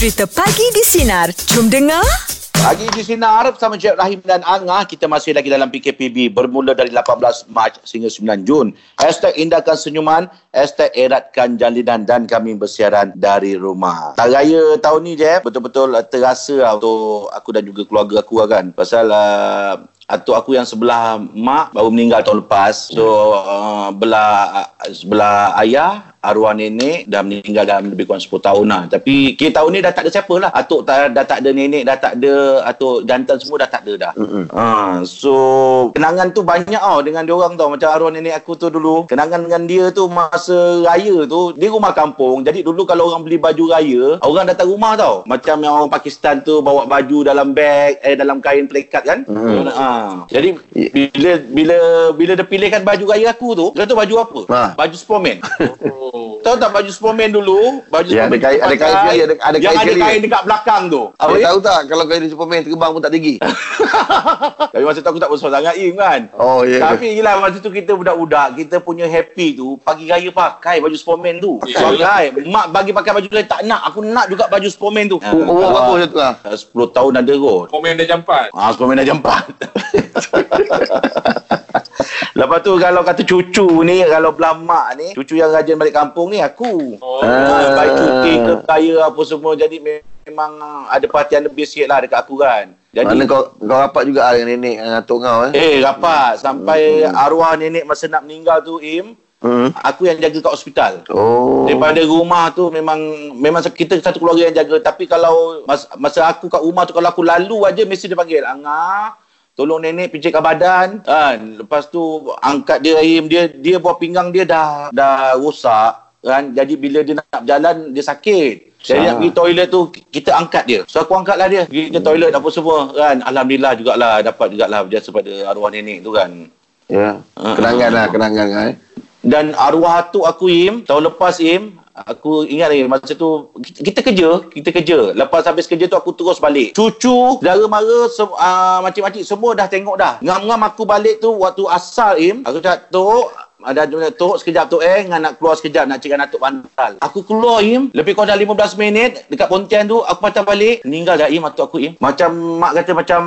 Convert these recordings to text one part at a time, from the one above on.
Cerita Pagi di Sinar. Jom dengar. Pagi di Sinar bersama Cik Rahim dan Angah. Kita masih lagi dalam PKPB bermula dari 18 Mac sehingga 9 Jun. Hashtag indahkan senyuman, hashtag eratkan jalinan dan kami bersiaran dari rumah. Tak raya tahun ni je betul-betul terasa lah untuk aku dan juga keluarga aku lah kan. Pasal uh, atuk aku yang sebelah mak baru meninggal tahun lepas. So uh, belah uh, sebelah ayah arwah nenek dah meninggal dalam lebih kurang 10 tahun lah. Tapi kita tahun ni dah tak ada siapa lah. Atuk tak, dah tak ada nenek, dah tak ada atuk jantan semua dah tak ada dah. Mm-hmm. Ha, so kenangan tu banyak tau dengan dia orang tau. Macam arwah nenek aku tu dulu. Kenangan dengan dia tu masa raya tu. Dia rumah kampung. Jadi dulu kalau orang beli baju raya, orang datang rumah tau. Macam yang orang Pakistan tu bawa baju dalam beg, eh dalam kain pelikat kan. Mm. Ha. Jadi bila bila bila dia pilihkan baju raya aku tu, dia tu baju apa? Ha. Baju Superman. Tahu tak baju Superman dulu? Baju Ya, ada kain, ada kain sendiri, ada, ada yang kain ada kain dekat belakang tu. Awak ya? tahu tak kalau kain Superman terbang pun tak tinggi? Tapi masa tu aku tak besar sangat Im kan. Oh, ya. Tapi gila masa tu kita budak-budak, kita punya happy tu pagi raya pakai baju Superman tu. Pakai. Mak bagi pakai baju lain tak nak. Aku nak juga baju Superman tu. Um- Umur berapa macam tu lah? Ah, 10 tahun ada kot. Komen dah jampat. Ah, Superman dah jempat. Lepas tu kalau kata cucu ni, kalau belah mak ni, cucu yang rajin balik kampung ni aku. Oh. Ah, baik cuti ke kaya apa semua. Jadi memang ada perhatian lebih sikit lah dekat aku kan. Jadi, Mana kau kau rapat juga lah dengan nenek dengan atuk kau eh? Eh rapat sampai arwah nenek masa nak meninggal tu Im Hmm. aku yang jaga kat hospital. Oh. Daripada rumah tu memang memang kita satu keluarga yang jaga tapi kalau masa, masa aku kat rumah tu kalau aku lalu aja mesti dia panggil Angah tolong nenek pijitkan badan kan lepas tu angkat dia Im dia dia buah pinggang dia dah dah rosak kan jadi bila dia nak berjalan dia sakit jadi Ah. nak pergi toilet tu kita angkat dia. So aku angkatlah dia. Pergi ke toilet apa semua kan. Alhamdulillah jugalah dapat jugalah berjasa pada arwah nenek tu kan. Ya. Ah, Kenangan ah, lah, ah. kenangan lah eh. Dan arwah atuk aku Im, tahun lepas Im, aku ingat Im, masa tu kita, kita kerja, kita kerja. Lepas habis kerja tu aku terus balik. Cucu, saudara mara, se, uh, makcik-makcik semua dah tengok dah. Ngam-ngam aku balik tu waktu asal Im, aku cakap, Tok, ada Tok sekejap Tok eh, dengan nak keluar sekejap nak cakap Atuk Bantal. Aku keluar Im, lebih kurang dah 15 minit dekat Pontian tu, aku patah balik, meninggal dah Im, atuk aku Im. Macam mak kata macam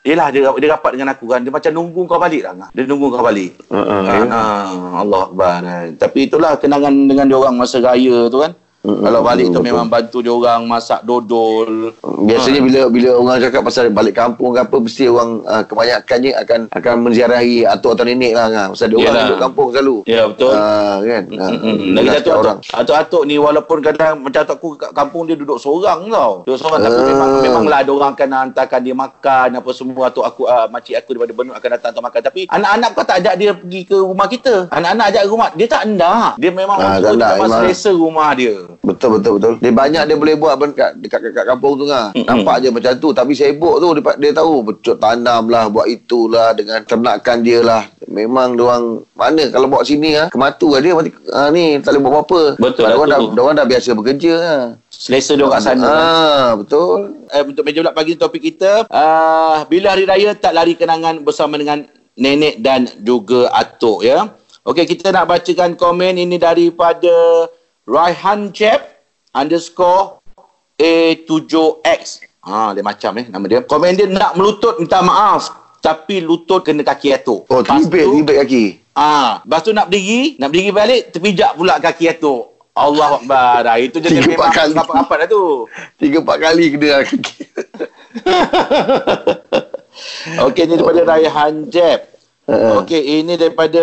Yelah dia, dia rapat dengan aku kan Dia macam nunggu kau balik lah. Dia nunggu kau balik Uh, uh, Ah, ah, Allah Akbar. Tapi itulah kenangan dengan dia orang masa raya tu kan. Mm, Kalau balik tu memang bantu dia orang masak dodol. Biasanya bila bila orang cakap pasal balik kampung ke apa mesti orang uh, kebanyakannya akan akan menziarahi atuk atau nenek lah kan. Pasal dia orang duduk kampung selalu. Ya betul. Ah, kan. Ah. Lagi satu atuk, atuk-atuk ni walaupun kadang macam atuk aku kat kampung dia duduk seorang tau. Duduk seorang tapi Ah. memang memanglah ada orang akan hantarkan dia makan apa semua atuk aku uh, makcik aku daripada Benut akan datang untuk makan tapi anak-anak kau tak ajak dia pergi ke rumah kita. Anak-anak ajak rumah dia tak nak. Dia memang Ah, orang tak nak, memang memang. selesa rumah dia. Betul betul betul. Dia banyak dia boleh buat ben- kat dekat dekat kampung tu kan. Mm-mm. Nampak je macam tu tapi sibuk tu dia, dia tahu becuk tanam lah buat itulah dengan ternakan dia lah. Memang dia orang mana kalau bawa sini ah kematu lah dia mati ah, ni tak boleh buat apa-apa. Betul lah dia orang dah dia orang dah biasa bekerja ah. Selesa dia kat sana. kan. Ah betul. uh, untuk meja bulat pagi ni topik kita uh, bila hari raya tak lari kenangan bersama dengan nenek dan juga atuk ya. Okey kita nak bacakan komen ini daripada Raihan Jeb underscore A7X. Ha, dia macam eh nama dia. Komen dia nak melutut minta maaf tapi lutut kena kaki atuk. Oh tu- teribet kaki. Ah, lepas tu nak berdiri, nak berdiri balik terpijak pula kaki atuk. Allah Akbar. Ah, Itu jadi Tiga, memang kali. rapat-rapat dah tu. Tiga empat kali kena lah kaki. Okey, ini daripada Raihan Jeb. Uh-uh. Okey, ini daripada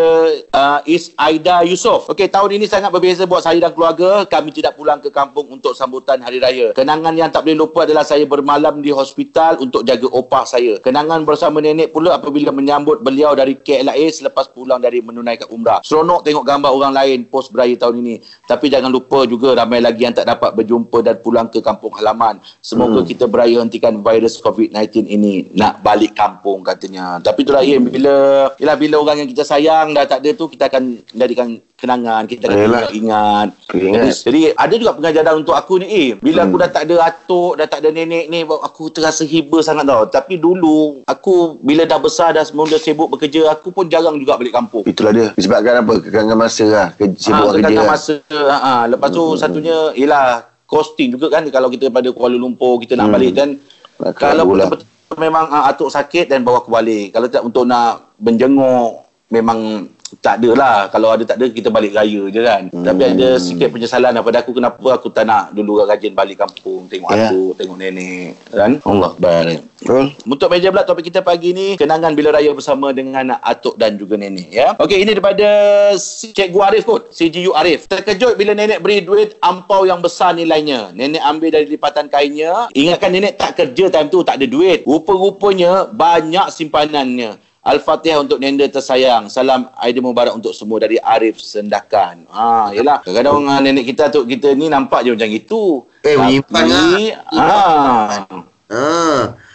uh, Is Aida Yusof. Okey, tahun ini sangat berbeza buat saya dan keluarga. Kami tidak pulang ke kampung untuk sambutan Hari Raya. Kenangan yang tak boleh lupa adalah saya bermalam di hospital untuk jaga opah saya. Kenangan bersama nenek pula apabila menyambut beliau dari KLIA selepas pulang dari menunaikan umrah. Seronok tengok gambar orang lain post beraya tahun ini. Tapi jangan lupa juga ramai lagi yang tak dapat berjumpa dan pulang ke kampung halaman. Semoga Hmm. kita beraya hentikan virus COVID-19 ini. Nak balik kampung katanya. Tapi itulah Im, bila Yelah bila orang yang kita sayang dah tak ada tu kita akan jadikan kenangan, kita akan Yelah. ingat. Jadi, jadi ada juga pengajaran untuk aku ni eh bila aku dah tak ada atuk, dah tak ada nenek ni aku terasa hiba sangat tau. Tapi dulu aku bila dah besar dah semua dah sibuk bekerja aku pun jarang juga balik kampung. Itulah dia. Disebabkan apa? Kekangan masa lah. Ke, Ha, sibuk kerja kekangan lah. masa ha, ha. lepas tu satunya ialah costing juga kan kalau kita pada Kuala Lumpur kita nak Hmm. balik kan Nak kalau pula. betul-betul memang uh, atuk sakit dan bawa aku balik. Kalau tak untuk nak menjenguk memang tak ada lah kalau ada tak ada kita balik raya je kan Hmm. tapi ada sikit penyesalan daripada aku kenapa aku tak nak dulu rajin balik kampung tengok Ya. atuk tengok nenek kan Allah Akbar Betul? untuk meja pula topik kita pagi ni kenangan bila raya bersama dengan atuk dan juga nenek ya. Okey ini daripada Cikgu Arif kot, CGU Arif. Terkejut bila nenek beri duit ampau yang besar nilainya. Nenek ambil dari lipatan kainnya. Ingatkan nenek tak kerja time tu, tak ada duit. Rupa-rupanya banyak simpanannya. Al-Fatihah untuk nenda tersayang. Salam Aidil Mubarak untuk semua dari Arif Sendakan. Ha, yalah. Kadang-kadang orang nenek kita atuk kita ni nampak je macam itu. Eh, menyimpan Tapi, ha, Ha.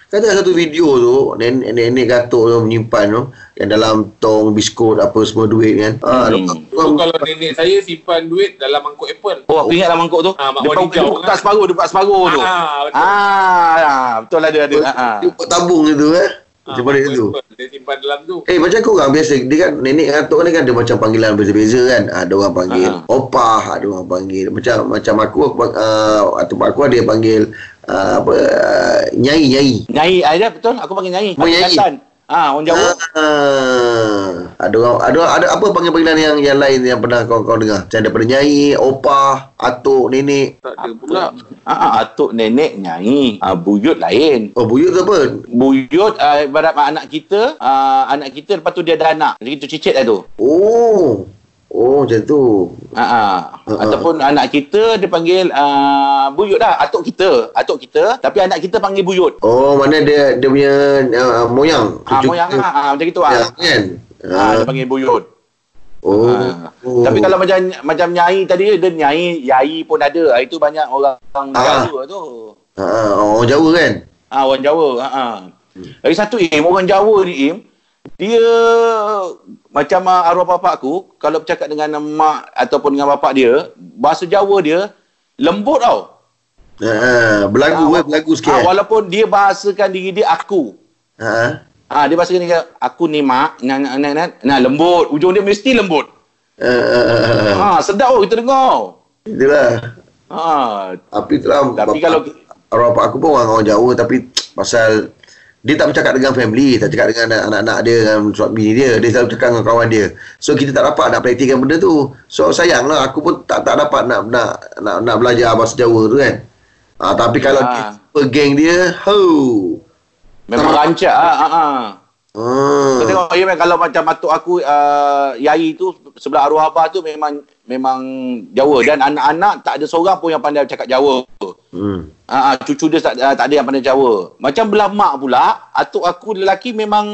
Kan ada satu video tu nenek nenek gatuk tu menyimpan tu yang dalam tong biskut apa semua duit kan. Ha, Hmm. tu, So, kalau nenek saya simpan duit dalam mangkuk apple. Oh, aku ingat lah mangkuk tu. Ah, mak dia buka, hijau dia kan? separuh, dia buka separuh tu. Ah, betul. Ah, betul ada ada. Ah, ah. dia buat tabung tu eh. Ah, Macam mana mangkuk tu? Dia simpan dalam tu. Eh macam kau orang biasa Dia kan nenek gatuk ni kan Ada macam panggilan berbeza-beza kan Ada orang panggil Ha. Opah Ada orang panggil Macam macam aku aku uh, Atau aku ada yang panggil uh, Apa uh, Nyai Nyai Nyai ada betul. Aku panggil nyai. Oh, nyai. Ah, orang Jawa. Ah, ada orang ada ada apa panggilan yang yang lain yang pernah kau kau dengar? Macam daripada nyai, opah, atuk, nenek. Tak ada pula. Ah, ah, atuk nenek nyai. Ah, buyut lain. Oh, buyut tu apa? Buyut uh, ibarat anak kita, uh, anak kita lepas tu dia ada anak. Jadi tu cicit lah tu. Oh. Oh, macam tu. Ha ah. Ha, ha. Ataupun anak kita dia panggil uh, buyut lah, atuk kita. Atuk kita, tapi anak kita panggil buyut. Oh, mana dia dia punya uh, moyang. Ah, moyang ah, macam gitu Ya, ah. kan? Ah, dia panggil buyut. Oh. Ah. Tapi kalau macam macam nyai tadi dia nyai, yai pun ada. Itu banyak orang Ah. Jawa tu. ha, orang Jawa kan? Ah orang Jawa. Ha ah. Lagi satu Im, orang Jawa ni Im, dia macam ah, arwah bapak aku kalau bercakap dengan mak ataupun dengan bapak dia, bahasa Jawa dia lembut tau. Ha, ha, berlagu Ah, eh, berlagu sikit. Eh. walaupun dia bahasakan diri dia aku. Ha. Ah dia bahasakan diri dia aku ni mak, nah, nah, nah, nah, nah lembut. Ujung dia mesti lembut. Ha, ha. Ha sedap oh kita dengar. Itulah. Ha Tapi itulah Tapi bapak- kalau- arwah bapak aku pun orang orang Jawa tapi pasal dia tak bercakap dengan family, tak cakap dengan anak-anak dia dengan suami dia, dia selalu cakap dengan kawan dia. So kita tak dapat nak praktikkan benda tu. So sayanglah aku pun tak tak dapat nak nak nak, nak belajar bahasa Jawa tu kan. Ha, tapi kalau Ya. dia jumpa geng dia, ho. memang rancak ah. Ha, ha. Hmm. Tengok ya, kalau macam atuk aku uh, Yai tu sebelah arwah abah tu memang memang Jawa dan anak-anak tak ada seorang pun yang pandai cakap Jawa. Hmm. Ah, uh, cucu dia tak, uh, tak ada yang pandai Jawa. Macam belah mak pula, atuk aku lelaki memang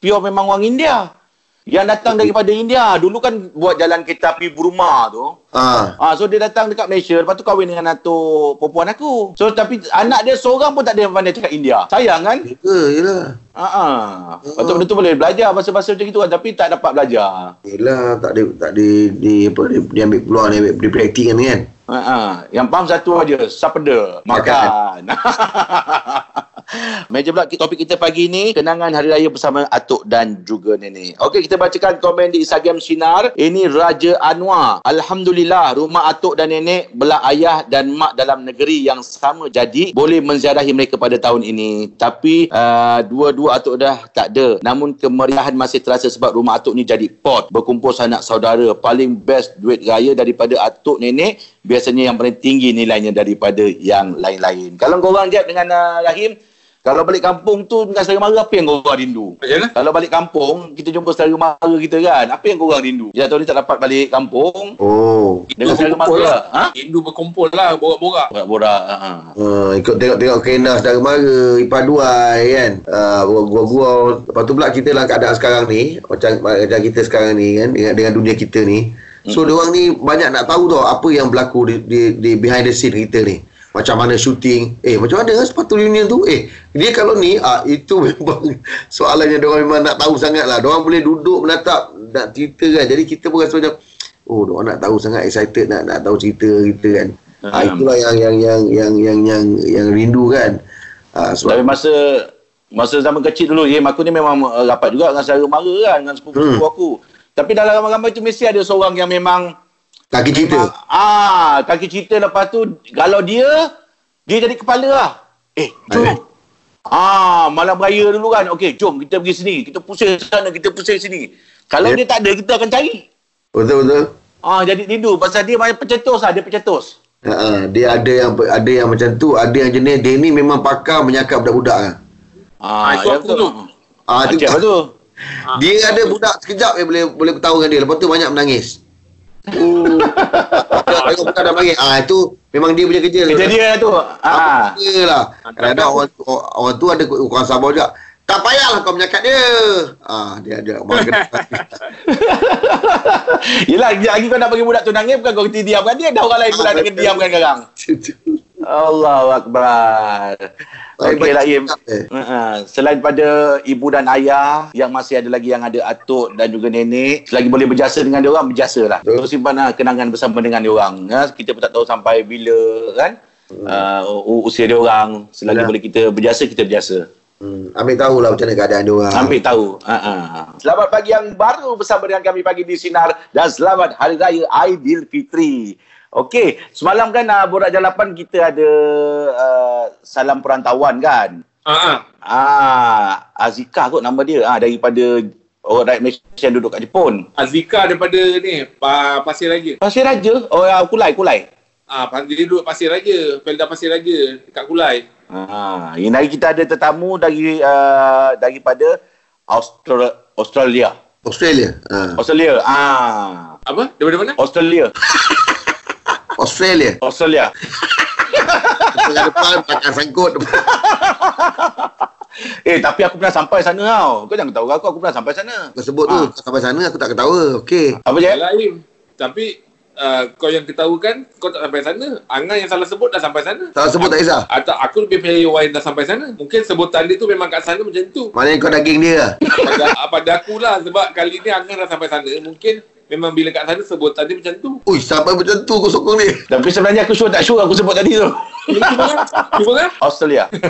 pure memang orang India. Yang datang daripada India. Dulu kan buat jalan kereta api Burma tu. Ah. Ah, so dia datang dekat Malaysia, lepas tu kahwin dengan atuk perempuan aku. So tapi anak dia seorang pun tak ada yang pandai cakap India. Sayang kan? Ya, yelah. Ha ah. Lepas tu benda tu boleh belajar bahasa-bahasa macam itu kan tapi tak dapat belajar. Yelah, tak ada tak ada di apa dia, dia ambil peluang dia ambil dipraktikkan kan. Ha ah. Yang faham satu aja, sapeda, makan. Meja pula topik kita pagi ni kenangan hari raya bersama atuk dan juga nenek. Okey kita bacakan komen di Instagram Sinar. Ini Raja Anwar. Alhamdulillah rumah atuk dan nenek belah ayah dan mak dalam negeri yang sama jadi boleh menziarahi mereka pada tahun ini. Tapi uh, dua-dua atuk dah tak ada. Namun kemeriahan masih terasa sebab rumah atuk ni jadi pot. Berkumpul sanak saudara. Paling best duit raya daripada atuk nenek biasanya yang paling tinggi nilainya daripada yang lain-lain. Kalau korang jawab dengan uh, Rahim, kalau balik kampung tu dengan saudara mara apa yang korang rindu? Macam mana? Kalau balik kampung, kita jumpa saudara mara kita kan. Apa yang korang rindu? Ya tahun ni tak dapat balik kampung Oh. dengan saudara mara. lah. Ha? Hindu berkumpul lah, borak-borak. Borak-borak. Ha. Uh, ikut tengok-tengok kerenah saudara mara, ipar duai kan. Uh, gua-gua. Lepas tu pula kita dalam keadaan sekarang ni, macam, macam kita sekarang ni kan, dengan, dengan dunia kita ni. So, hmm. orang ni banyak nak tahu tau apa yang berlaku di, di, di behind the scene kita ni. Macam mana syuting. Eh, macam mana sepatu reunion tu? Eh, dia kalau ni, ah, itu memang soalannya diorang memang nak tahu sangat lah. Diorang boleh duduk menatap, nak cerita kan. Jadi kita pun rasa macam, oh, diorang nak tahu sangat excited nak nak tahu cerita kita kan. Ah, Hmm. itulah yang yang yang yang yang yang yang rindu kan. Ah, Tapi sebab masa masa zaman kecil dulu, ya, aku ni memang uh, rapat juga dengan saudara mara kan, dengan sepupu-sepupu Hmm. aku. Tapi dalam ramai-ramai tu mesti ada seorang yang memang Kaki cerita. Ah, kaki cerita lepas tu kalau dia dia jadi kepala lah. Eh, jom. Eh. Ah, malam raya dulu kan. Okey, jom kita pergi sini. Kita pusing sana, kita pusing sini. Kalau Ya. dia tak ada, kita akan cari. Betul betul. Ah, jadi tidur pasal dia macam pencetus lah, dia pencetus. Ha, dia ada yang ada yang macam tu, ada yang jenis dia ni memang pakar menyakap budak-budak ah. Ah, itu aku dulu. Ah tu tu. dia ada budak sekejap yang boleh boleh ketawa dengan dia. Lepas tu banyak menangis. Oh. Tengok budak dah menangis. Ah itu memang dia punya kerja. Kerja dia lah tu. Ah. Dia lah. Kadang-kadang orang, tu- orang tu ada orang sabar juga. Tak payahlah kau menyakat dia. Ah dia ada orang kena. Yelah, lagi kau nak bagi budak tu nangis, bukan kau kena diamkan dia. Dah orang lain pula nak kena diamkan sekarang. Allahu Akbar. Okey lah, Im. Eh. Uh, selain pada ibu dan ayah yang masih ada lagi yang ada atuk dan juga nenek selagi boleh berjasa dengan dia orang berjasa lah terus simpan lah kenangan bersama dengan dia orang ya. kita pun tak tahu sampai bila kan uh, u- usia dia orang selagi Yalah. boleh kita berjasa kita berjasa Hmm, ambil tahulah macam mana keadaan dia orang. Ambil tahu. Uh-uh. Selamat pagi yang baru bersama dengan kami pagi di Sinar dan selamat Hari Raya Aidilfitri. Okey, semalam kan uh, Borak Jalapan kita ada uh, salam perantauan kan. Ah, ah. Ah, Azika kot nama dia. Ah daripada orang rakyat Malaysia yang duduk kat Jepun. Azika daripada ni, pa, Pasir Raja. Pasir Raja? Oh, uh, Kulai, Kulai. Ah, dia duduk Pasir Raja, Pelda Pasir Raja dekat Kulai. Ah, ini hari kita ada tetamu dari uh, daripada Austra- Australia. Australia. Ha. Australia. Ah, Apa? Daripada mana? Australia. Australia. Australia. Tengah depan belakang sangkut. Eh, tapi aku pernah sampai sana tau. Kau jangan tahu aku, aku pernah sampai sana. Kau sebut tu, Ah. kau sampai sana aku tak ketawa. Okey. Apa je? Im. Tapi uh, kau yang ketahukan, kau tak sampai sana. Angah yang salah sebut dah sampai sana. Tak sebut tak kisah. Atau aku lebih orang yang dah sampai sana. Mungkin sebutan dia tu memang kat sana macam tu. Maknanya kau daging dia lah. Pada, pada aku lah sebab kali ni Angah dah sampai sana. Mungkin memang bila kat sana sebutan dia macam tu. Ui, sampai macam tu kau sokong ni. Tapi sebenarnya aku sure tak sure aku sebut tadi tu. Cuba kan? Cuba kan? Australia.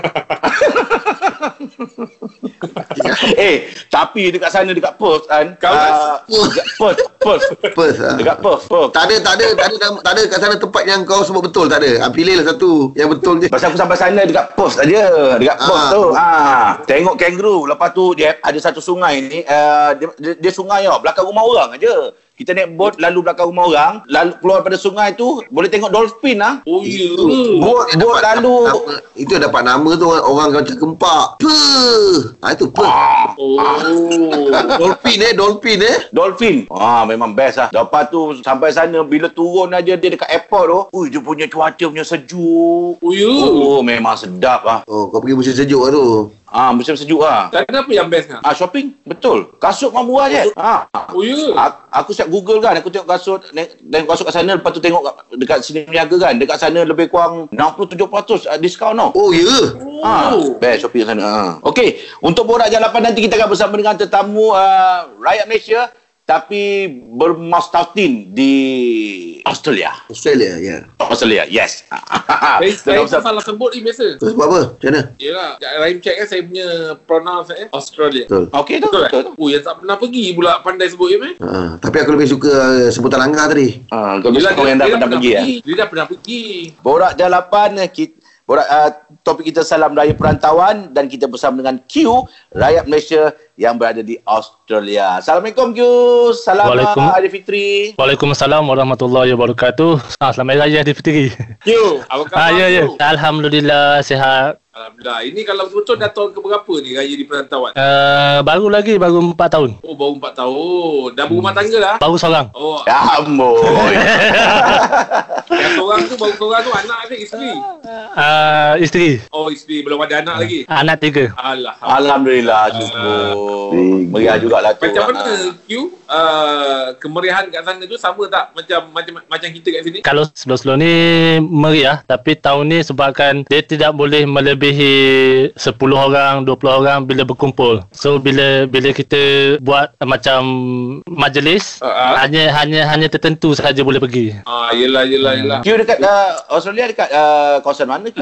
eh, tapi dekat sana dekat Perth kan. Kau ah, dekat Perth, Perth. Perth. Ha. Dekat Perth, Perth. Tak ada, tak ada, tak ada, tak ada kat sana tempat yang kau sebut betul, tak ada. Ha, pilihlah satu yang betul je. Pasal aku sampai sana dekat Perth saja. Dekat Perth Ah. tu. Ah, tengok kangaroo. Lepas tu dia ada satu sungai ni. Uh, dia, dia, dia sungai tau. Belakang rumah orang aja. Kita naik boat lalu belakang rumah orang. Lalu keluar pada sungai tu. Boleh tengok dolphin lah. Oh ya. Boat, Yang boat dapat lalu. Nama, itu yang dapat nama tu orang, orang macam gempak. Puh. Ha, itu puh. Ah, Oh. Dolphin eh, dolphin eh. Dolphin. Ah memang best lah. Lepas tu sampai sana bila turun aja dia dekat airport tu, ui dia punya cuaca punya sejuk. Oh ya. Oh memang sedap lah. Oh, kau pergi musim sejuk lah tu. Ah musim sejuk lah. Sana apa yang best kan? Ah shopping betul. Kasut memang murah je. Ah. Oh ya. A- Aku siap Google kan Aku tengok kasut Tengok kasut kat sana Lepas tu tengok kat- Dekat sini niaga kan Dekat sana lebih kurang 60-70% uh, diskaun tau Oh, ya. Ah, Oh. best shopping kat sana. Ah. Okey, untuk borak jalapan nanti kita akan bersama dengan tetamu uh, rakyat Malaysia tapi bermastautin di Australia. Australia, ya. Australia, yes. Saya, saya salah sebut ni biasa. Tu sebab apa? Macam mana? Yelah, Rahim check kan saya punya pronounce eh. Australia. Betul. Okey tu. Betul Betul. kan? Oh, yang tak pernah pergi pula pandai sebut ya, meh? Ha, tapi aku lebih suka uh, sebutan Angah tadi. Ah, kau mesti kau yang dah pernah pergi ya. Dia dah pernah pergi. Borak jalapan kita Borak, uh, topik kita Salam Raya Perantauan dan kita bersama dengan Q, rakyat Malaysia yang berada di Australia. Assalamualaikum Q. Salam Waalaikum- Aidilfitri. Waalaikumsalam warahmatullahi wabarakatuh. Ah, selamat Raya Aidilfitri. Yo, apa khabar? Ah, ya, ya. Alhamdulillah sihat. Alhamdulillah. Ini kalau betul-betul dah tahun ke berapa ni raya di perantauan? Uh, baru lagi, baru 4 tahun. Oh, baru 4 tahun. Dah berumah tangga dah? Baru seorang. Oh, Ya ampun. yang seorang tu baru seorang tu anak ada isteri. Uh, isteri. Oh, isteri belum ada anak lagi. Anak tiga. Alah. Alhamdulillah syukur. Meriah jugalah tu. Macam mana Ah. Q uh, kemeriahan kat sana tu sama tak macam macam macam kita kat sini? Kalau sebelum-sebelum ni meriah tapi tahun ni sebabkan dia tidak boleh melebihi 10 orang, 20 orang bila berkumpul. So bila bila kita buat uh, macam majlis Ah, ah. hanya hanya hanya tertentu sahaja boleh pergi. Ah, yelah yelah yelah. Q dekat uh, Australia dekat uh, kawasan mana Q?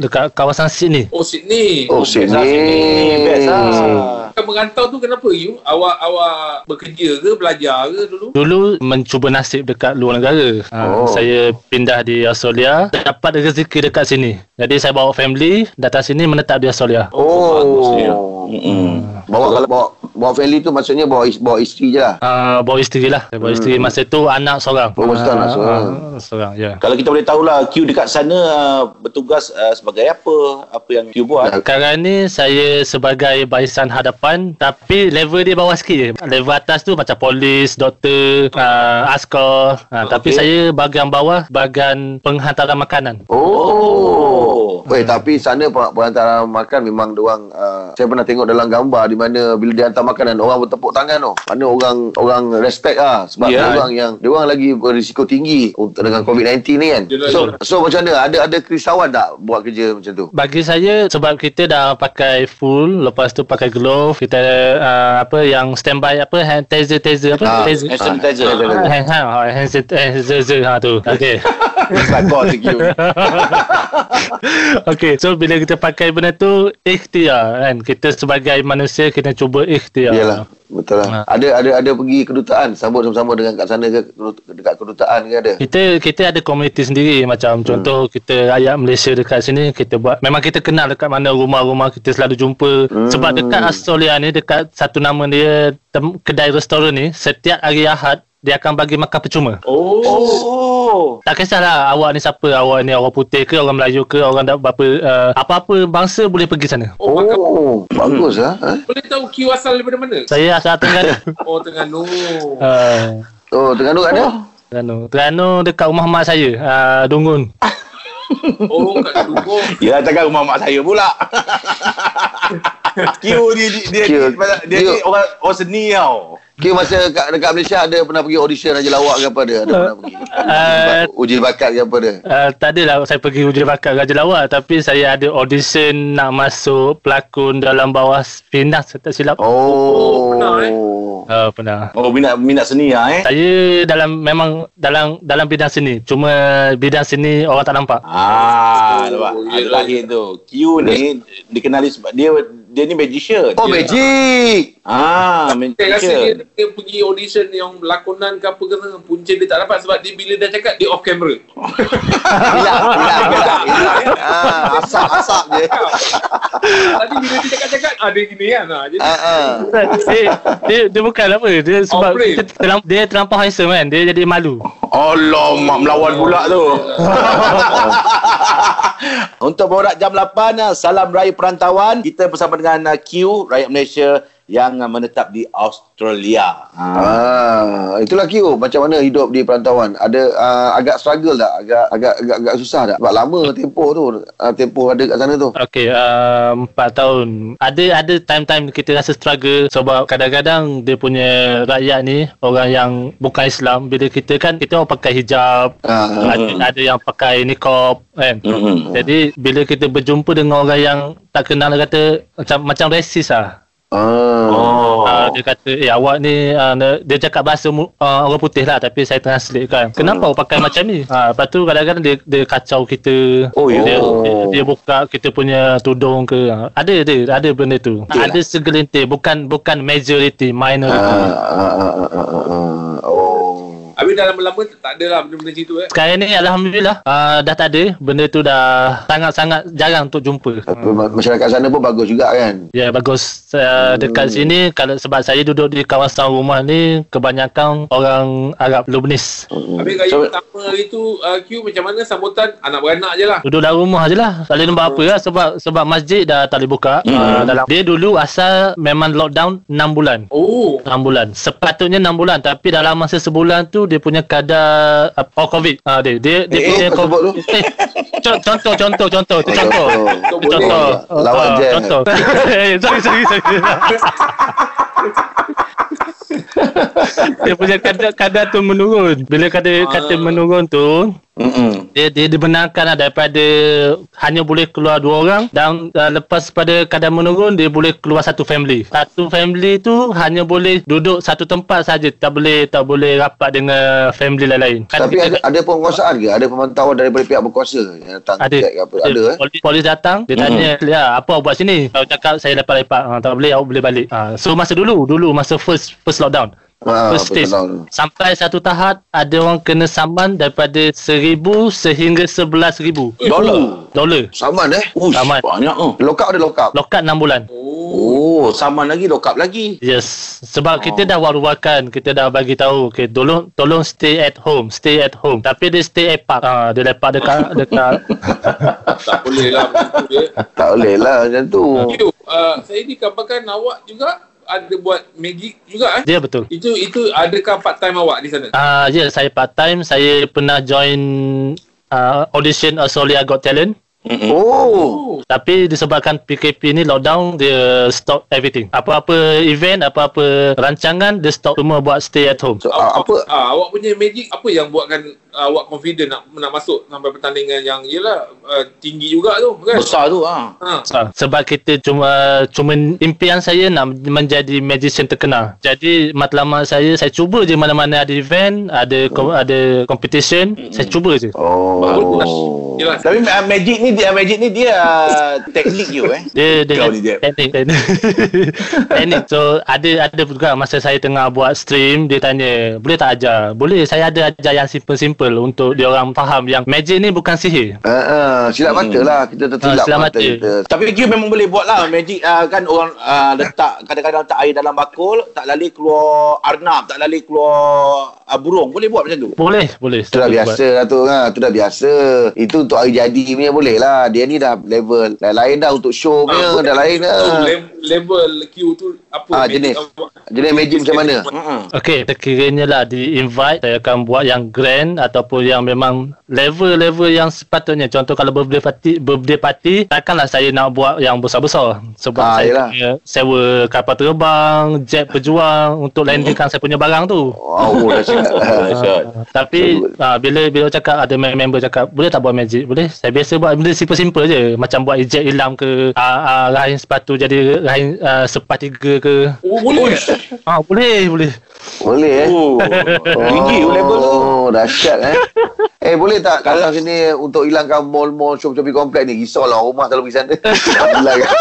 Dekat kawasan Sydney. Oh, Sydney. Oh, Best lah, Sydney. Best lah. Kan merantau tu kenapa you? Awak awak bekerja ke belajar ke dulu? Dulu mencuba nasib dekat luar negara. Ha, Oh. Saya pindah di Australia, dapat rezeki dekat sini. Jadi saya bawa family datang sini menetap di Australia. Oh. ya. Mm-mm. Bawa kalau bawa bawa family tu maksudnya bawa is- bawa isteri je lah. Uh, bawa isteri lah. Saya bawa isteri masa tu anak seorang. Oh, masa tu anak Ah, seorang. ah, seorang, ya. Kalau kita boleh tahulah Q dekat sana uh, bertugas uh, sebagai apa? Apa yang Q buat? Sekarang ni saya sebagai barisan hadapan tapi level dia bawah sikit je. Level atas tu macam polis, doktor, uh, askar. Uh, Tapi Okey. saya bahagian bawah bahagian penghantaran makanan. Oh. Eh tapi sana perantaraan makan memang diorang uh, saya pernah tengok dalam gambar di mana bila dia hantar makanan orang bertepuk tangan tu. Mana orang orang respect ah sebab yeah. orang yang diorang lagi berisiko tinggi untuk dengan COVID-19 ni kan. Yelah, So yelah. so macam mana? Ada ada kerisauan tak buat kerja macam tu? Bagi saya sebab kita dah pakai full lepas tu pakai glove kita uh, apa yang standby apa hand taser taser apa? Ah, taser. hand sanitizer. Ah, Ah, hand hand ah, hand sanitizer ha tu. Okey okey so bila kita pakai benda tu ikhtiar kan? Kita sebagai manusia kita cuba ikhtiar. Yalah, betul lah. Ah. Ada ada ada pergi kedutaan sambut sama-sama dengan kat sana ke dekat kedutaan ke ada? kita kita ada komuniti sendiri macam contoh kita rakyat Malaysia dekat sini kita buat memang kita kenal dekat mana rumah-rumah kita selalu jumpa Hmm. sebab dekat Australia ni dekat satu nama dia tem, kedai restoran ni setiap hari Ahad dia akan bagi makan percuma Oh. Oh. tak kisahlah awak ni siapa awak ni orang putih ke orang Melayu ke orang dah berapa uh, apa-apa bangsa boleh pergi sana Oh. Oh, bagus ah. Ha? Boleh tahu Q asal daripada mana? saya asal Terengganu Oh, Terengganu. uh, Oh, Terengganu kat mana? Terengganu Terengganu dekat rumah mak saya uh, Dungun Oh, kat Dukung. Ya, takkan rumah mak saya pula. Q ni dia dia, Q. dia, dia, dia, Q. ni orang orang seni tau. Kira masa kat, dekat Malaysia ada pernah pergi audition Raja Lawak ke apa ada? Ada pernah pergi? Uh, Uji bakat ke apa ada? Uh, tak adalah saya pergi uji bakat Raja Lawak tapi saya ada audition nak masuk pelakon dalam bawah Finas tak silap. Oh. Oh. pernah, eh? Uh, pernah. Oh, minat minat seni ah eh. Saya dalam memang dalam dalam bidang seni. Cuma bidang seni orang tak nampak. Ah, Oh, nampak. Ada lahir tu. Q ni dikenali sebab dia dia ni magician. Oh, magic. Ah, Saya rasa dia, magician. dia pergi audition yang lakonan ke apa ke sana, punca dia tak dapat sebab dia bila dah cakap dia off camera. Hilang, hilang, hilang. Ah, asap, asap je. Tadi bila dia cakap-cakap ada gini kan. Ha. Jadi Ah, ah. dia, dia, dia bukan apa. Dia sebab Operate. terlamp, dia terlampau handsome kan. Dia jadi malu. Alamak, melawan pula tu. Untuk borak jam 8, ah, salam raya perantauan. Kita bersama dengan ah, Q, rakyat Malaysia yang ah, menetap di Australia. Ah. Ah, itulah Kio. Macam mana hidup di perantauan? Ada uh, agak struggle tak? Agak agak agak, agak susah tak? Sebab lama tempoh tu. Uh, tempoh ada kat sana tu. Okey, uh, 4 tahun. Ada ada time-time kita rasa struggle sebab kadang-kadang dia punya rakyat ni orang yang bukan Islam bila kita kan kita orang pakai hijab, Ah, ada, ada yang pakai niqab kan. Mm-mm. Jadi bila kita berjumpa dengan orang yang tak kenal dia kata macam macam resis lah. Ah. Oh. Uh, dia kata eh awak ni uh, dia cakap bahasa uh, orang putih lah tapi saya translate kan. Kenapa awak pakai macam ni? Ha, lepas tu kadang-kadang dia, dia kacau kita. Oh, ya. dia, Oh. dia, dia buka kita punya tudung ke. Ha, Ada ada ada benda tu. Yalah. Ada segelintir bukan bukan majority, minority. Ah, ah, ah, ah, ah, ah. Oh. Habis dah lama-lama tak ada lah benda-benda macam tu eh. Sekarang ni Alhamdulillah uh, dah tak ada. Benda tu dah sangat-sangat jarang untuk jumpa. Ma- masyarakat sana pun bagus juga kan? Ya bagus uh, dekat sini kalau sebab saya duduk di kawasan rumah ni kebanyakan orang Arab Lebanese. Habis raya So- pertama hari tu uh, Q macam mana sambutan anak beranak je lah. Duduk dalam rumah je lah Tak boleh nampak apa lah Sebab sebab masjid dah tak boleh buka Hmm. uh, dalam Dia dulu asal Memang lockdown 6 bulan Oh. 6 bulan Sepatutnya 6 bulan Tapi dalam masa sebulan tu Dia punya kadar uh, Oh covid uh, Dia dia, dia Eh, punya eh, kau sebut tu. eh, co- Contoh contoh contoh Oh, contoh contoh. Itu contoh Lawan Ah, je. Contoh Eh, Sorry sorry sorry dia punya kadar kadar tu menurun. Bila kadar kata menurun tu, Mm-mm. dia dia dibenarkan lah daripada hanya boleh keluar dua orang dan uh, lepas pada kadar menurun dia boleh keluar satu family. Satu family tu hanya boleh duduk satu tempat saja, tak boleh tak boleh rapat dengan family lain-lain. Kan Tapi ada, kita- ada penguasaan ke? Ada pemantauan daripada pihak berkuasa yang datang ada ke apa? Ada eh? polis, polis datang dia tanya ya apa awak buat sini kalau cakap saya lepak-lepak ha, tak boleh awak boleh balik ha, so masa dulu dulu masa first first lockdown Ha, first betul stage tahu. sampai satu tahap ada orang kena saman daripada seribu sehingga sebelas ribu Dolar. dolar Saman eh? Ush, Tamat. banyak oh. Lock up ada lock up. lokat 6 bulan Oh, saman lagi, lokap lagi. Yes, sebab oh. kita dah war-warkan, kita dah bagi tahu, okay, tolong tolong stay at home, stay at home. Tapi dia stay at park. Ah, dia lepak dekat dekat Tak boleh lah. Tak boleh lah macam tu. Uh, saya ni kabarkan awak juga ada buat magic juga eh? dia betul. Itu itu adakah part time awak di sana? Ah, ya, saya part time, saya pernah join uh, audition Australia Got Talent. Oh. Tapi disebabkan PKP ni lockdown dia stop everything. Apa-apa event, apa-apa rancangan dia stop semua buat stay at home. So, ah, apa Ah, awak punya magic apa yang buatkan awak confident nak nak masuk sampai pertandingan yang ialah uh, tinggi juga tu kan? Besar tu ah. Ha. Ah, Sebab kita cuma cuma impian saya nak menjadi magician terkenal. Jadi matlamat saya saya cuba je mana-mana ada event, ada kom, ada competition, saya cuba je. Oh. Jelas. Tapi uh, magic ni dia magic ni dia uh, teknik you eh. Dia dia Kau Jeb. teknik teknik. teknik. So ada ada juga masa saya tengah buat stream dia tanya, "Boleh tak ajar?" "Boleh, saya ada ajar yang simple-simple untuk dia orang faham yang magic ni bukan sihir." Ah, ah, silap mata lah kita tersilap Ah, silap mata mata. kita. Tapi Q memang boleh buat lah Magic uh, kan orang uh, letak Kadang-kadang letak air dalam bakul Tak lali keluar arnab Tak lali keluar uh, burung Boleh buat macam tu Boleh, boleh. Itu dah biasa lah tu kan. Itu dah biasa. Itu untuk hari jadi punya boleh lah. Dia ni dah level. Lain-lain dah untuk show punya. Ah, dah lain tu, lah. le- level Q tu apa Ah, magic jenis. Jenis magic macam mana? Mm-mm. Okey, sekiranya lah di invite saya akan buat yang grand ataupun yang memang level-level yang sepatutnya. Contoh kalau birthday party, birthday party takkanlah saya nak buat yang besar-besar sebab Ah, saya yelah. punya sewa kapal terbang, jet berjuang untuk landingkan saya punya barang tu. Oh, dah siap. Dahsyat. Uh, tapi uh, bila bila cakap ada member cakap boleh tak buat magic boleh saya biasa buat benda simple-simple je macam buat eject hilang ke uh, uh, rahim sepatu jadi rahim uh, sepertiga ke Oh boleh. ah boleh boleh Boleh eh. Oh, tinggi oh, level tu. Oh, dahsyat eh. Eh boleh tak kalau sini untuk hilangkan mall-mall shopping-shopping komplek ni risaulah rumah terlalu pergi sana. Hilang.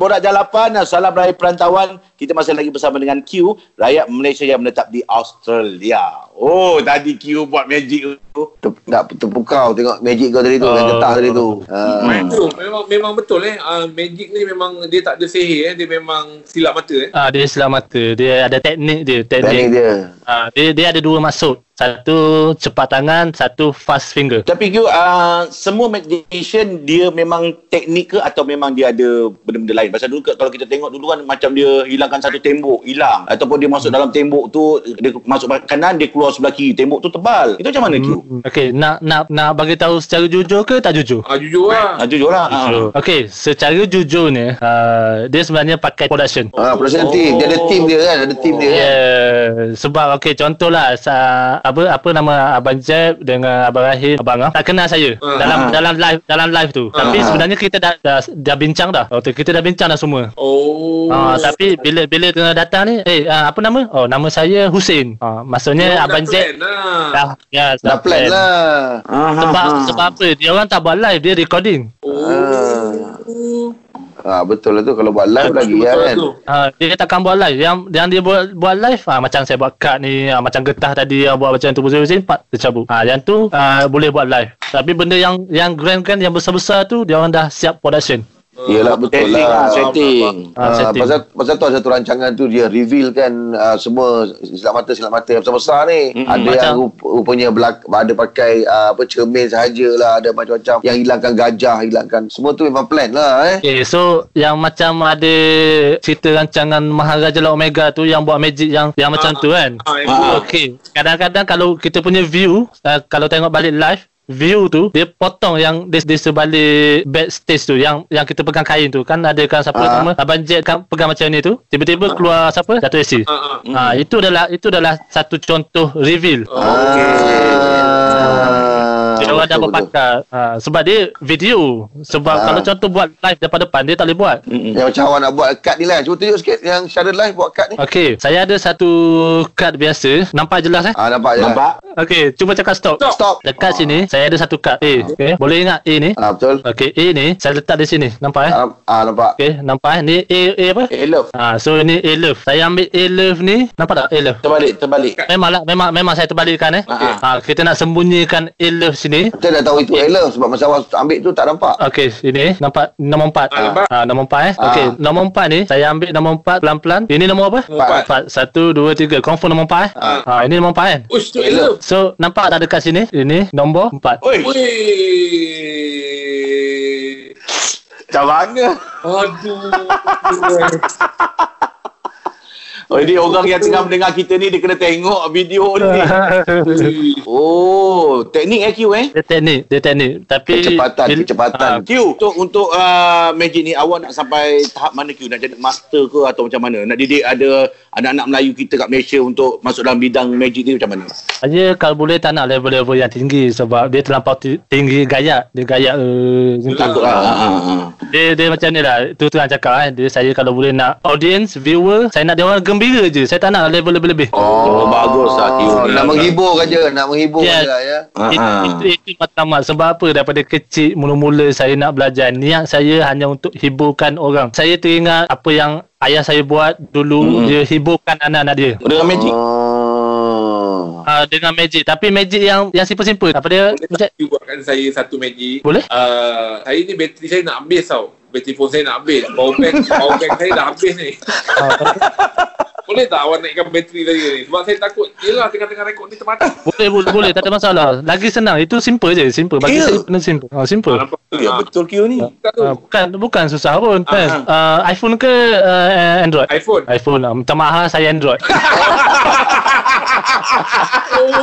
Borak Jalapan, salam raya perantauan. Kita masih lagi bersama dengan Q, rakyat Malaysia yang menetap di Australia. Oh, tadi Q buat magic tu. Ter, nak terpukau tengok magic kau tadi tu yang Oh. getah tadi tu. Betul. Memang memang betul eh. Uh, magic ni memang dia tak ada sihir eh. Dia memang silap mata eh. Ah dia Islam mata. Dia ada teknik dia, Teknik teknik. dia. Ah dia dia ada dua maksud. Satu cepat tangan, satu fast finger. Tapi Q, uh, semua magician dia memang teknik ke atau memang dia ada benda-benda lain? Pasal dulu kalau kita tengok dulu kan macam dia hilangkan satu tembok, hilang. Ataupun dia masuk dalam tembok tu, dia masuk kanan, dia keluar sebelah kiri. Tembok tu tebal. Itu macam mana Q? Okey, nak nak nak bagi tahu secara jujur ke tak jujur? Ah jujur lah. Ah, jujur lah. Ah. Jujur. Okey, secara jujurnya, uh, dia sebenarnya pakai production. Ah, production team. Dia ada team dia kan. Ada team dia kan. Yeah, sebab okey contohlah sa, apa apa nama abang Jeb dengan abang Rahim abang ah tak kenal saya Ah. dalam Ah. dalam live dalam live tu. Tapi Ah. sebenarnya kita dah dah, dah bincang dah. Oh, tu, kita dah bincang dah semua. Oh. Ah, tapi bila bila tengah datang ni, eh ah, apa nama? Oh, nama saya Hussein. Ah, maksudnya Dia abang dah Jeb plan lah. dah ya Dah plan lah. Ah, Sebab ah, ah. sebab apa? Dia orang tak buat live, dia recording. Oh. Ah, betul lah tu kalau buat live lagi ya Betul kan. tu. Uh, dia takkan buat live yang yang dia buat buat live ah macam saya buat cut ni ah, macam getah tadi yang buat macam tu pusing-pusing pat dia cabut. Ah yang tu ah, boleh buat live. Tapi benda yang yang grand kan yang besar-besar tu dia orang dah siap production. Yelah betul Setting lah, lah. setting. Ah, Ah, setting. pasal pasal tu ada satu rancangan tu dia reveal kan uh, semua silap mata silap mata yang besar-besar ni. Mm-mm. Ada Macam- yang rup, rupanya belak, ada pakai uh, apa cermin sahajalah, ada macam-macam yang hilangkan gajah, hilangkan. Semua tu memang plan lah eh. Okay, so yang macam ada cerita rancangan Maharaja Laut Omega tu yang buat magic yang yang macam tu kan. Ah, Ah. buat. Okey, kadang-kadang kalau kita punya view uh, kalau tengok balik live view tu dia potong yang di, di sebalik backstage tu yang yang kita pegang kain tu. Kan ada kan siapa Ah. nama Abang Jet kan pegang macam ni tu. Tiba-tiba keluar siapa? Dato' AC Ah, ah. ha, itu adalah itu adalah satu contoh reveal. Oh, okey. Ah, dia orang dah betul, betul. berpakar ha, sebab dia video sebab Ah. kalau contoh buat live depan-depan dia tak boleh buat Mm-mm. Yang macam awak nak buat kad ni lah. Cuba tunjuk sikit yang secara live buat kad ni. Okey, saya ada satu kad biasa. Nampak jelas eh? Ah nampak je. lah. Nampak? Okey, cuba cakap stop. Stop. Stop. Dekat sini saya ada satu kad A. Okey, boleh ingat A ni? Ah betul. Okey, A ni saya letak di sini. Nampak eh? Ah, ah nampak. Okey, nampak eh? Ni A A apa? Eh, love. Ha, so ni A love. Saya ambil A love ni, nampak tak A love? Terbalik, terbalik. Memang lah, memang memang saya terbalikkan eh. Ah, Ha, kita nak sembunyikan A love sini. Kita dah tahu itu Ella sebab masa awak ambil tu tak nampak. Okey, ini nombor nombor empat. Ah, nampak. Ah, nombor empat eh. Ah. Okey, nombor empat ni saya ambil nombor empat pelan-pelan. Ini nombor apa? Nombor empat. Empat. Satu, dua, tiga. Confirm nombor empat eh. Ah. Ha, ini nombor empat kan? Ush, tu elok. So nampak tak dekat sini? Ini nombor 4. Oi, macam mana? Aduh. Oh, ini orang yang tengah mendengar kita ni, dia kena tengok video ni. Oh, teknik IQ eh? dia teknik, dia teknik. Tapi Kecepatan, bila- kecepatan. Ah, Q, untuk untuk uh, Magic ni awak nak sampai tahap mana Q? Nak jadi master ke atau macam mana? Nak didik ada anak-anak Melayu kita kat Malaysia untuk masuk dalam bidang Magic ni macam mana? Saya kalau boleh tak nak level-level yang tinggi sebab dia terlampau ti- tinggi gaya. Dia gaya uh, tu. Takut lah. Ha, ha, ha. Dia dia macam ni lah. Tu tu yang cakap kan. Dia saya kalau boleh nak audience, viewer, saya nak dia orang gembira je. Saya tak nak level lebih-lebih. Oh, bagus lah Q Oh, ni. nak menghibur je, nak menghibur Yes. je lah ya. Ah, Itu, ah. itu, itu matlamat Sebab apa Daripada kecil Mula-mula saya nak belajar Niat saya hanya untuk Hiburkan orang Saya teringat Apa yang Ayah saya buat Dulu Mm-mm. Dia hiburkan anak-anak dia Dengan Magic? Oh. uh, Dengan magic Tapi magic yang Yang simple-simple Apa dia Boleh macam, tak you buatkan saya satu magic? Boleh? Uh, saya ni bateri saya nak habis tau. Bateri phone saya nak habis. Power bank, power bank saya dah habis ni. Boleh tak awak naikkan bateri saya ni? Sebab saya takut, yelah tengah-tengah rekod ni termati. boleh, boleh, boleh, tak ada masalah. Lagi senang. Itu simple je, simple. Bagi Ya. saya simple. Ah, simple. Ah? Ya, Ah, betul Q ni. bukan tu. Ah, bukan bukan susah pun kan. Uh, iPhone ke uh, Android? iPhone. iPhone lah. Minta mahal saya Android.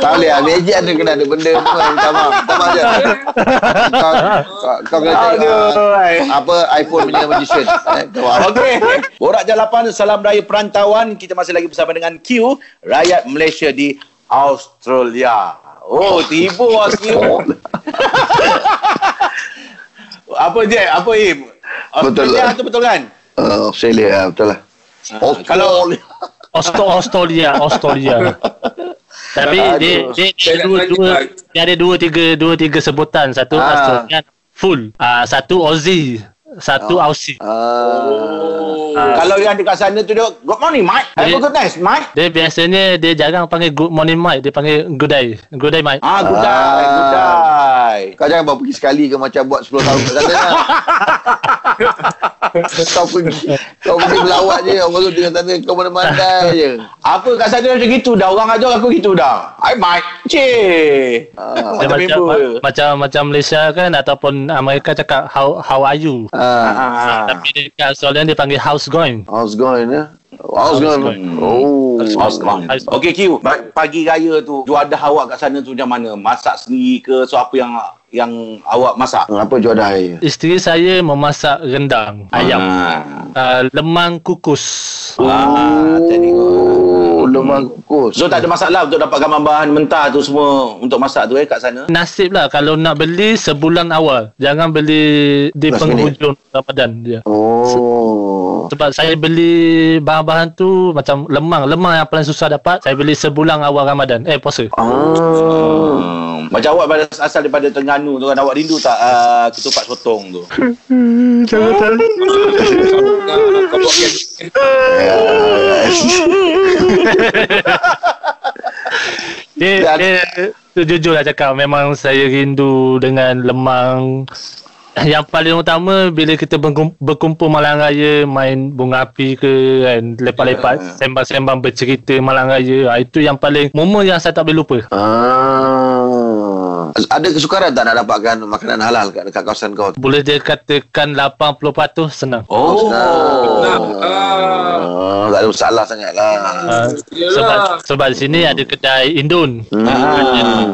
Tak boleh lah. Magic ada kena ada benda semua. Minta maaf. Minta maaf je. Kau, kau, kau kena cari ah, apa iPhone punya magician. Eh? Okey. Borak Jalapan, salam raya perantauan. Kita masih lagi bersama dengan Q, rakyat Malaysia di Australia. Oh, tiba lah Q. apa je? Apa Im? Betul Australia lah. tu betul kan? Uh, Australia lah, betul lah. Ah, kalau Austo Australia, Australia. Tapi dia dia, dia, dua dua dia ada dua tiga dua tiga sebutan. Satu Ah. Australian full. Ah satu Aussie, satu Oh. Aussie. Oh. Ah. kalau yang dekat sana tu dia, good morning Mike. Have a good night Mike. Dia biasanya dia jarang panggil good morning Mike, dia panggil good day. Good day Mike. Ah, good Ah. day, good day. Kau jangan bawa pergi sekali ke macam buat 10 tahun kat sana lah. kau pergi kau pergi melawat je orang tu dengan sana kau mana-mana je. Apa kat sana macam gitu dah. Orang ajar aku gitu dah. Hai Mike. Cik. Ah. Dia Macam macam, macam macam Malaysia kan ataupun Amerika cakap how how are you? Ah, Ah. Tapi dekat Australia dia panggil how's going. how's going ya? How's going? going. Oh. Osman. How's- Okey Q, pagi raya tu juadah awak kat sana tu macam mana? Masak sendiri ke? So apa yang yang awak masak? Apa juadah air? Isteri saya memasak rendang ayam. Ah. Uh, lemang kukus. Ah, tengok. Oh, lemang kukus. So tak ada masalah untuk dapat bahan mentah tu semua untuk masak tu eh kat sana? Nasib lah kalau nak beli sebulan awal. Jangan beli di Last penghujung Ramadan dia. Oh. Sebab saya beli bahan-bahan tu macam lemang. Lemang yang paling susah dapat. Saya beli sebulan awal Ramadan. Eh puasa. Ah. Hmm. Macam awak pada asal daripada Terengganu tu kan awak rindu tak uh, ketupat sotong tu? Jangan tak. Dia, dia, tu jujur lah cakap. Memang saya rindu dengan lemang. Yang paling utama bila kita berkum- berkumpul malam raya main bunga api ke kan lepak-lepak sembang-sembang bercerita malam raya ha, itu yang paling momen yang saya tak boleh lupa Ah. Ada kesukaran tak nak dapatkan makanan halal kat, dekat kawasan kau? Boleh dia katakan 80% senang. Oh. Senang. Ah. Oh, tak ada masalah sangat lah. Uh, Yelah. sebab sebab di sini ada kedai Indon. Hmm.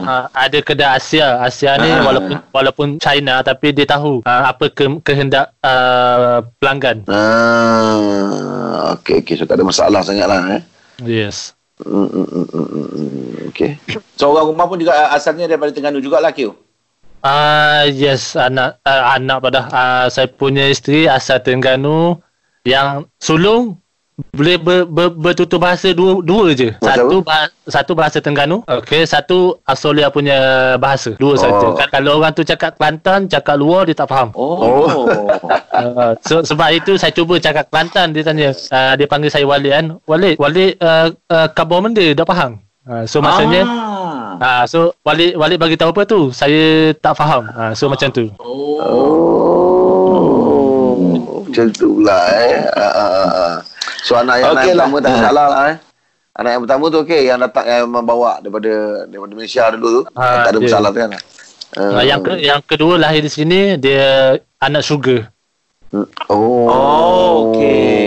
Uh, ada kedai Asia. Asia ni Ah. walaupun walaupun China tapi dia tahu uh, apa ke, kehendak uh, pelanggan. Ah, okey okey so tak ada masalah sangat lah eh. Yes. Hmm, hmm, hmm, hmm, hmm, hmm. Okey. So orang rumah pun juga uh, asalnya daripada Terengganu jugalah Q. Ah uh, yes anak uh, anak pada uh, saya punya isteri asal Terengganu yang sulung boleh ber, ber, bertutur bahasa dua dua je. Bahasa Satu bahasa, satu bahasa Terengganu, okey, satu Australia punya bahasa. Dua Oh. saja. Kan kalau orang tu cakap Kelantan, cakap luar dia tak faham. Oh. Uh, so, sebab itu saya cuba cakap Kelantan dia tanya. Uh, dia panggil saya Walid kan. Walid, Walid uh, uh, benda dah faham. Uh, so maksudnya Ah. Ah, so Walid Walid bagi tahu apa tu? Saya tak faham. Ah, so macam tu. Oh. Oh. Macam tu pula eh. Ah, ah, ah, ah. So anak yang okay lah. pertama tak salah lah eh. Anak yang pertama tu okey yang datang yang membawa daripada daripada Malaysia dulu tu. Ah, tak ada dia. masalah tu kan. Ah, yang ke, yang kedua lahir di sini dia anak sugar. Oh. Oh, okey.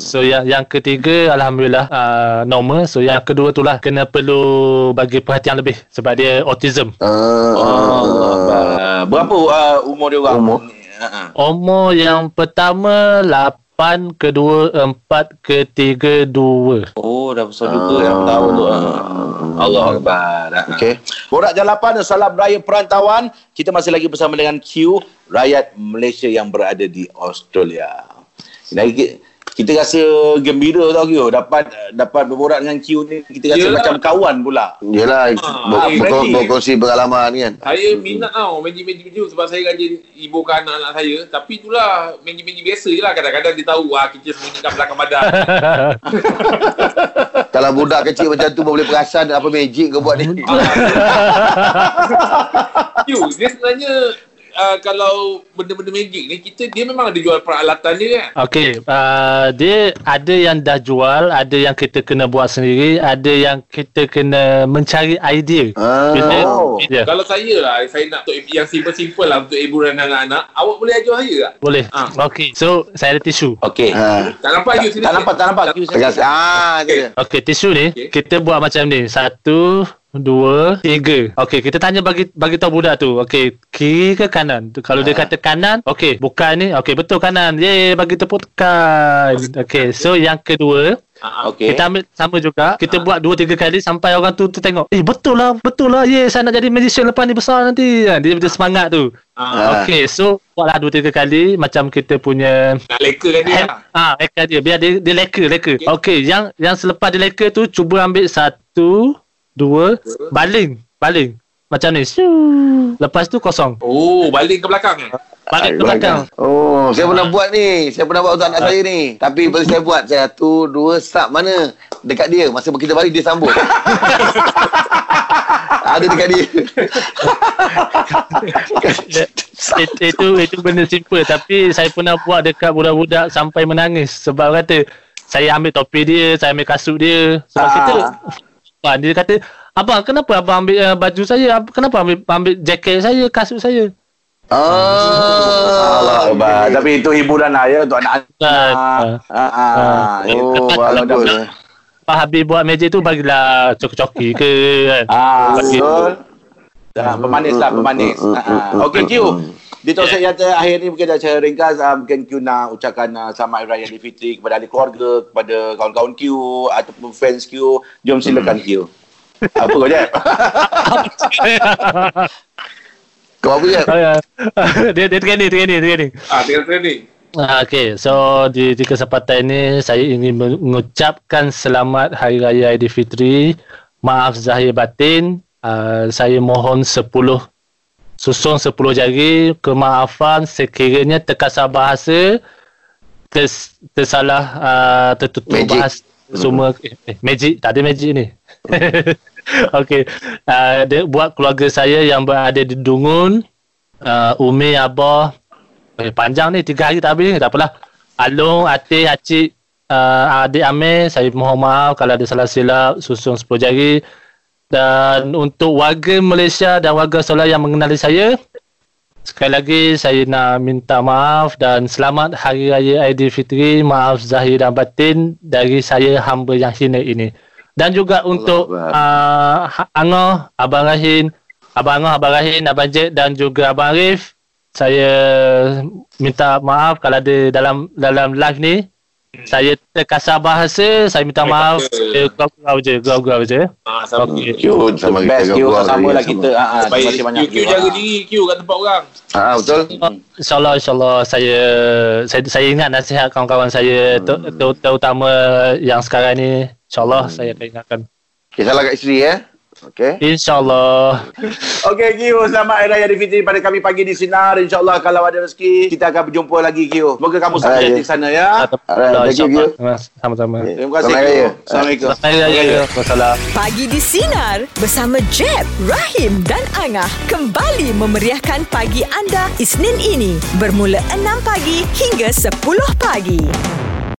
So yang yang ketiga alhamdulillah uh, normal. So yang kedua tu lah kena perlu bagi perhatian lebih sebab dia autism. Ah, Oh. Uh, berapa uh, umur dia orang? Umur? Uh-huh. Umur yang pertama 8 kedua 4 ketiga 2. Oh, dah besar juga yang tahu tu. Ah. Allah Akbar. Ah. Okey. Borak Jalapan, salam raya perantauan. Kita masih lagi bersama dengan Q, rakyat Malaysia yang berada di Australia. Lagi kita rasa gembira tau Q dapat dapat berborak dengan Q ni kita rasa Yelah. macam kawan pula. Yelah Ah, ber- eh, ber- berarti- berkongsi pengalaman kan. Saya minat tau magic-magic tu sebab saya rajin ibukan anak-anak saya. Tapi itulah magic-magic biasa je lah. Kadang-kadang dia tahu ah kita sembunyi kat belakang badan. Kalau budak kecil macam tu boleh perasan apa magic kau buat ni. Q, dia sebenarnya uh, kalau benda-benda magic ni kita dia memang ada jual peralatan dia kan. Okey, uh, dia ada yang dah jual, ada yang kita kena buat sendiri, ada yang kita kena mencari idea. Ah. Bila, Oh. ya, Kalau saya lah, saya nak untuk yang simple-simple lah untuk hiburan anak-anak, awak boleh ajar saya tak? boleh. Ah. Okey, so saya ada tisu. Okey. Ha. Tak nampak you sini. Tak nampak, tak nampak. Tegas. Ah, dia. Okey, tisu ni Okey. kita buat macam ni. Satu, dua, tiga. Okey, kita tanya bagi bagi tahu budak tu. Okey, kiri ke kanan? Tu, Kalau dia kata kanan, okey, bukan ni. Okey, betul kanan. Ye, bagi tepuk tekan. Okey, so yang kedua, Ah, Okey. Kita ambil sama juga. Kita buat dua tiga kali sampai orang tu, tu tengok. Eh betul lah, betul lah. Ye, saya nak jadi magician lepas ni besar nanti. Ha, Dia, dia semangat tu. ah, Ah. Okey, so buatlah dua tiga kali macam kita punya nak leka kan dia. hand, ah, leka dia. Biar dia, dia leka, leka. Okey, okay, yang yang selepas dia leka tu cuba ambil satu, dua, baling, baling. Macam ni. Lepas tu kosong. Oh, balik ke belakang? Balik ke belakang. Oh, saya pernah buat ni. Saya pernah buat untuk anak saya ni. Tapi bila saya buat, saya satu, dua, start mana? Dekat dia. Masa kita balik, dia sambut. Ada dekat dia. Ya, it, itu itu benda simple tapi saya pernah buat dekat budak-budak sampai menangis sebab kata saya ambil topi dia, saya ambil kasut dia. Sebab Ah. kita ah, dia kata, "Abang, kenapa abang ambil uh, baju saya? Kenapa ambil ambil jaket saya, kasut saya?" Ah, Allah Akbar. Tapi itu hiburan lah ya untuk anak-anak. Kan. Ah, ah. Oh, bagus. Pak Habib buat meja tu bagilah coki-coki ke kan. Ah, Bagi- betul. Dah, pemanis lah, pemanis. Mm, mm, Ah, ah. mm, mm, Okey, Q. mm, Di tausiah yang terakhir ni mungkin secara ringkas, ah, mungkin Q nak ucapkan ah, selamat Hari Raya Aidilfitri kepada ahli keluarga, kepada kawan-kawan Q ataupun fans Q. Jom silakan Q. Apa kau Jeb? Kau apa je? dia dia training training training. Ah, tinggal ni. Ah, okay, so di, di kesempatan ini saya ingin mengucapkan selamat Hari Raya Aidilfitri. Maaf zahir batin. Uh, saya mohon 10 susun 10 jari kemaafan sekiranya terkasar bahasa ters, tersalah uh, tertutup Magic. bahasa semua eh, eh, magic tak ada magic ni. Okey. Uh, dia buat keluarga saya yang berada di Dungun, uh, Umi, Abah, Eh, panjang ni, tiga hari tak habis ni, tak apalah. Alung, Atih, Acik, uh, adik Amir, saya mohon maaf kalau ada salah silap, susun 10 jari. Dan untuk warga Malaysia dan warga Solar yang mengenali saya, sekali lagi saya nak minta maaf dan selamat Hari Raya Aidilfitri. Maaf zahir dan batin dari saya hamba yang hina ini. Dan juga untuk uh, Angah, Abang Rahim, Abang Angah, Abang Rahim, Abang Jet dan juga Abang Arif. Saya minta maaf kalau ada dalam dalam live ni saya terkasar bahasa, saya minta Eh, maaf. Saya gurau-gurau je, gurau-gurau je. Ah, sama. Okey. Q Sama kita best Q sama lah kita. Ha, ha, terima Baik, kasih banyak Q, Q jaga diri Q kat tempat orang. Ah betul. InsyaAllah, insyaAllah saya, saya saya ingat nasihat kawan-kawan saya ter, terutama yang sekarang ni. InsyaAllah saya akan ingatkan. Okay, salah kat isteri ya. Okay. Ah, InsyaAllah. Okey Q, selamat Hari Raya Aidilfitri pada kami pagi di Sinar. InsyaAllah kalau ada rezeki, kita akan berjumpa lagi Q. Semoga kamu sukses Alright. di sana ya. Alright, thank you, InsyaAllah. Sama-sama. Terima kasih. Raya. Assalamualaikum. Selamat Hari Raya. Pagi di Sinar bersama Jeb, Rahim dan Angah kembali memeriahkan pagi anda Isnin ini bermula 6 pagi hingga 10 pagi.